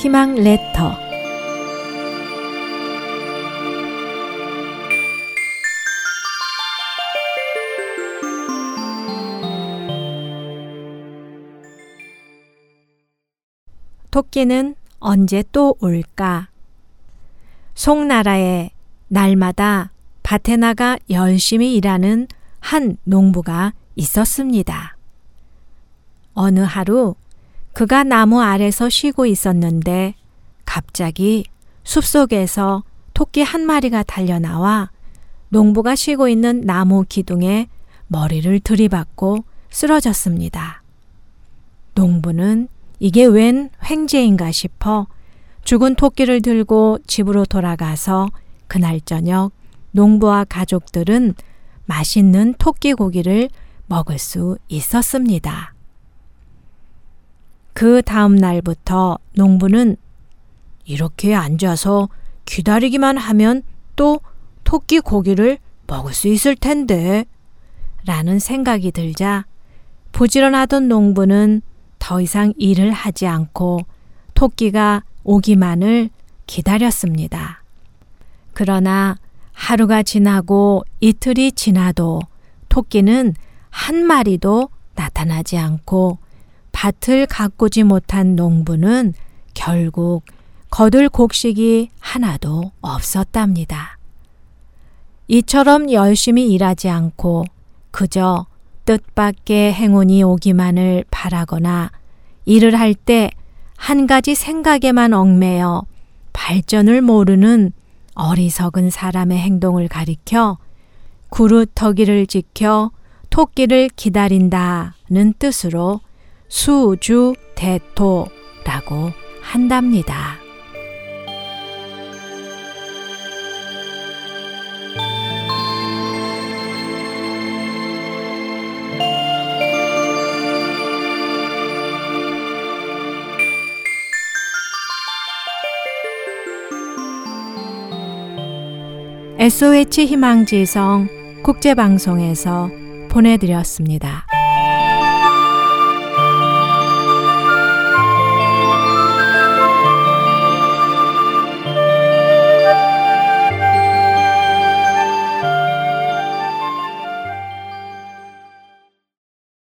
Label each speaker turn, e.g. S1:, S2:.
S1: 희망 레터 토끼는 언제 또 올까? 송나라에 날마다 밭에 나가 열심히 일하는 한 농부가 있었습니다. 어느 하루 그가 나무 아래서 쉬고 있었는데 갑자기 숲속에서 토끼 한 마리가 달려나와 농부가 쉬고 있는 나무 기둥에 머리를 들이받고 쓰러졌습니다. 농부는 이게 웬 횡재인가 싶어 죽은 토끼를 들고 집으로 돌아가서 그날 저녁 농부와 가족들은 맛있는 토끼 고기를 먹을 수 있었습니다. 그 다음 날부터 농부는 이렇게 앉아서 기다리기만 하면 또 토끼 고기를 먹을 수 있을 텐데 라는 생각이 들자 부지런하던 농부는 더 이상 일을 하지 않고 토끼가 오기만을 기다렸습니다. 그러나 하루가 지나고 이틀이 지나도 토끼는 한 마리도 나타나지 않고 밭을 가꾸지 못한 농부는 결국 거둘 곡식이 하나도 없었답니다. 이처럼 열심히 일하지 않고 그저 뜻밖의 행운이 오기만을 바라거나 일을 할 때 한 가지 생각에만 얽매여 발전을 모르는 어리석은 사람의 행동을 가리켜 구루터기를 지켜 토끼를 기다린다는 뜻으로 수주 대토라고 한답니다. SOH 희망지성 국제방송에서 보내드렸습니다.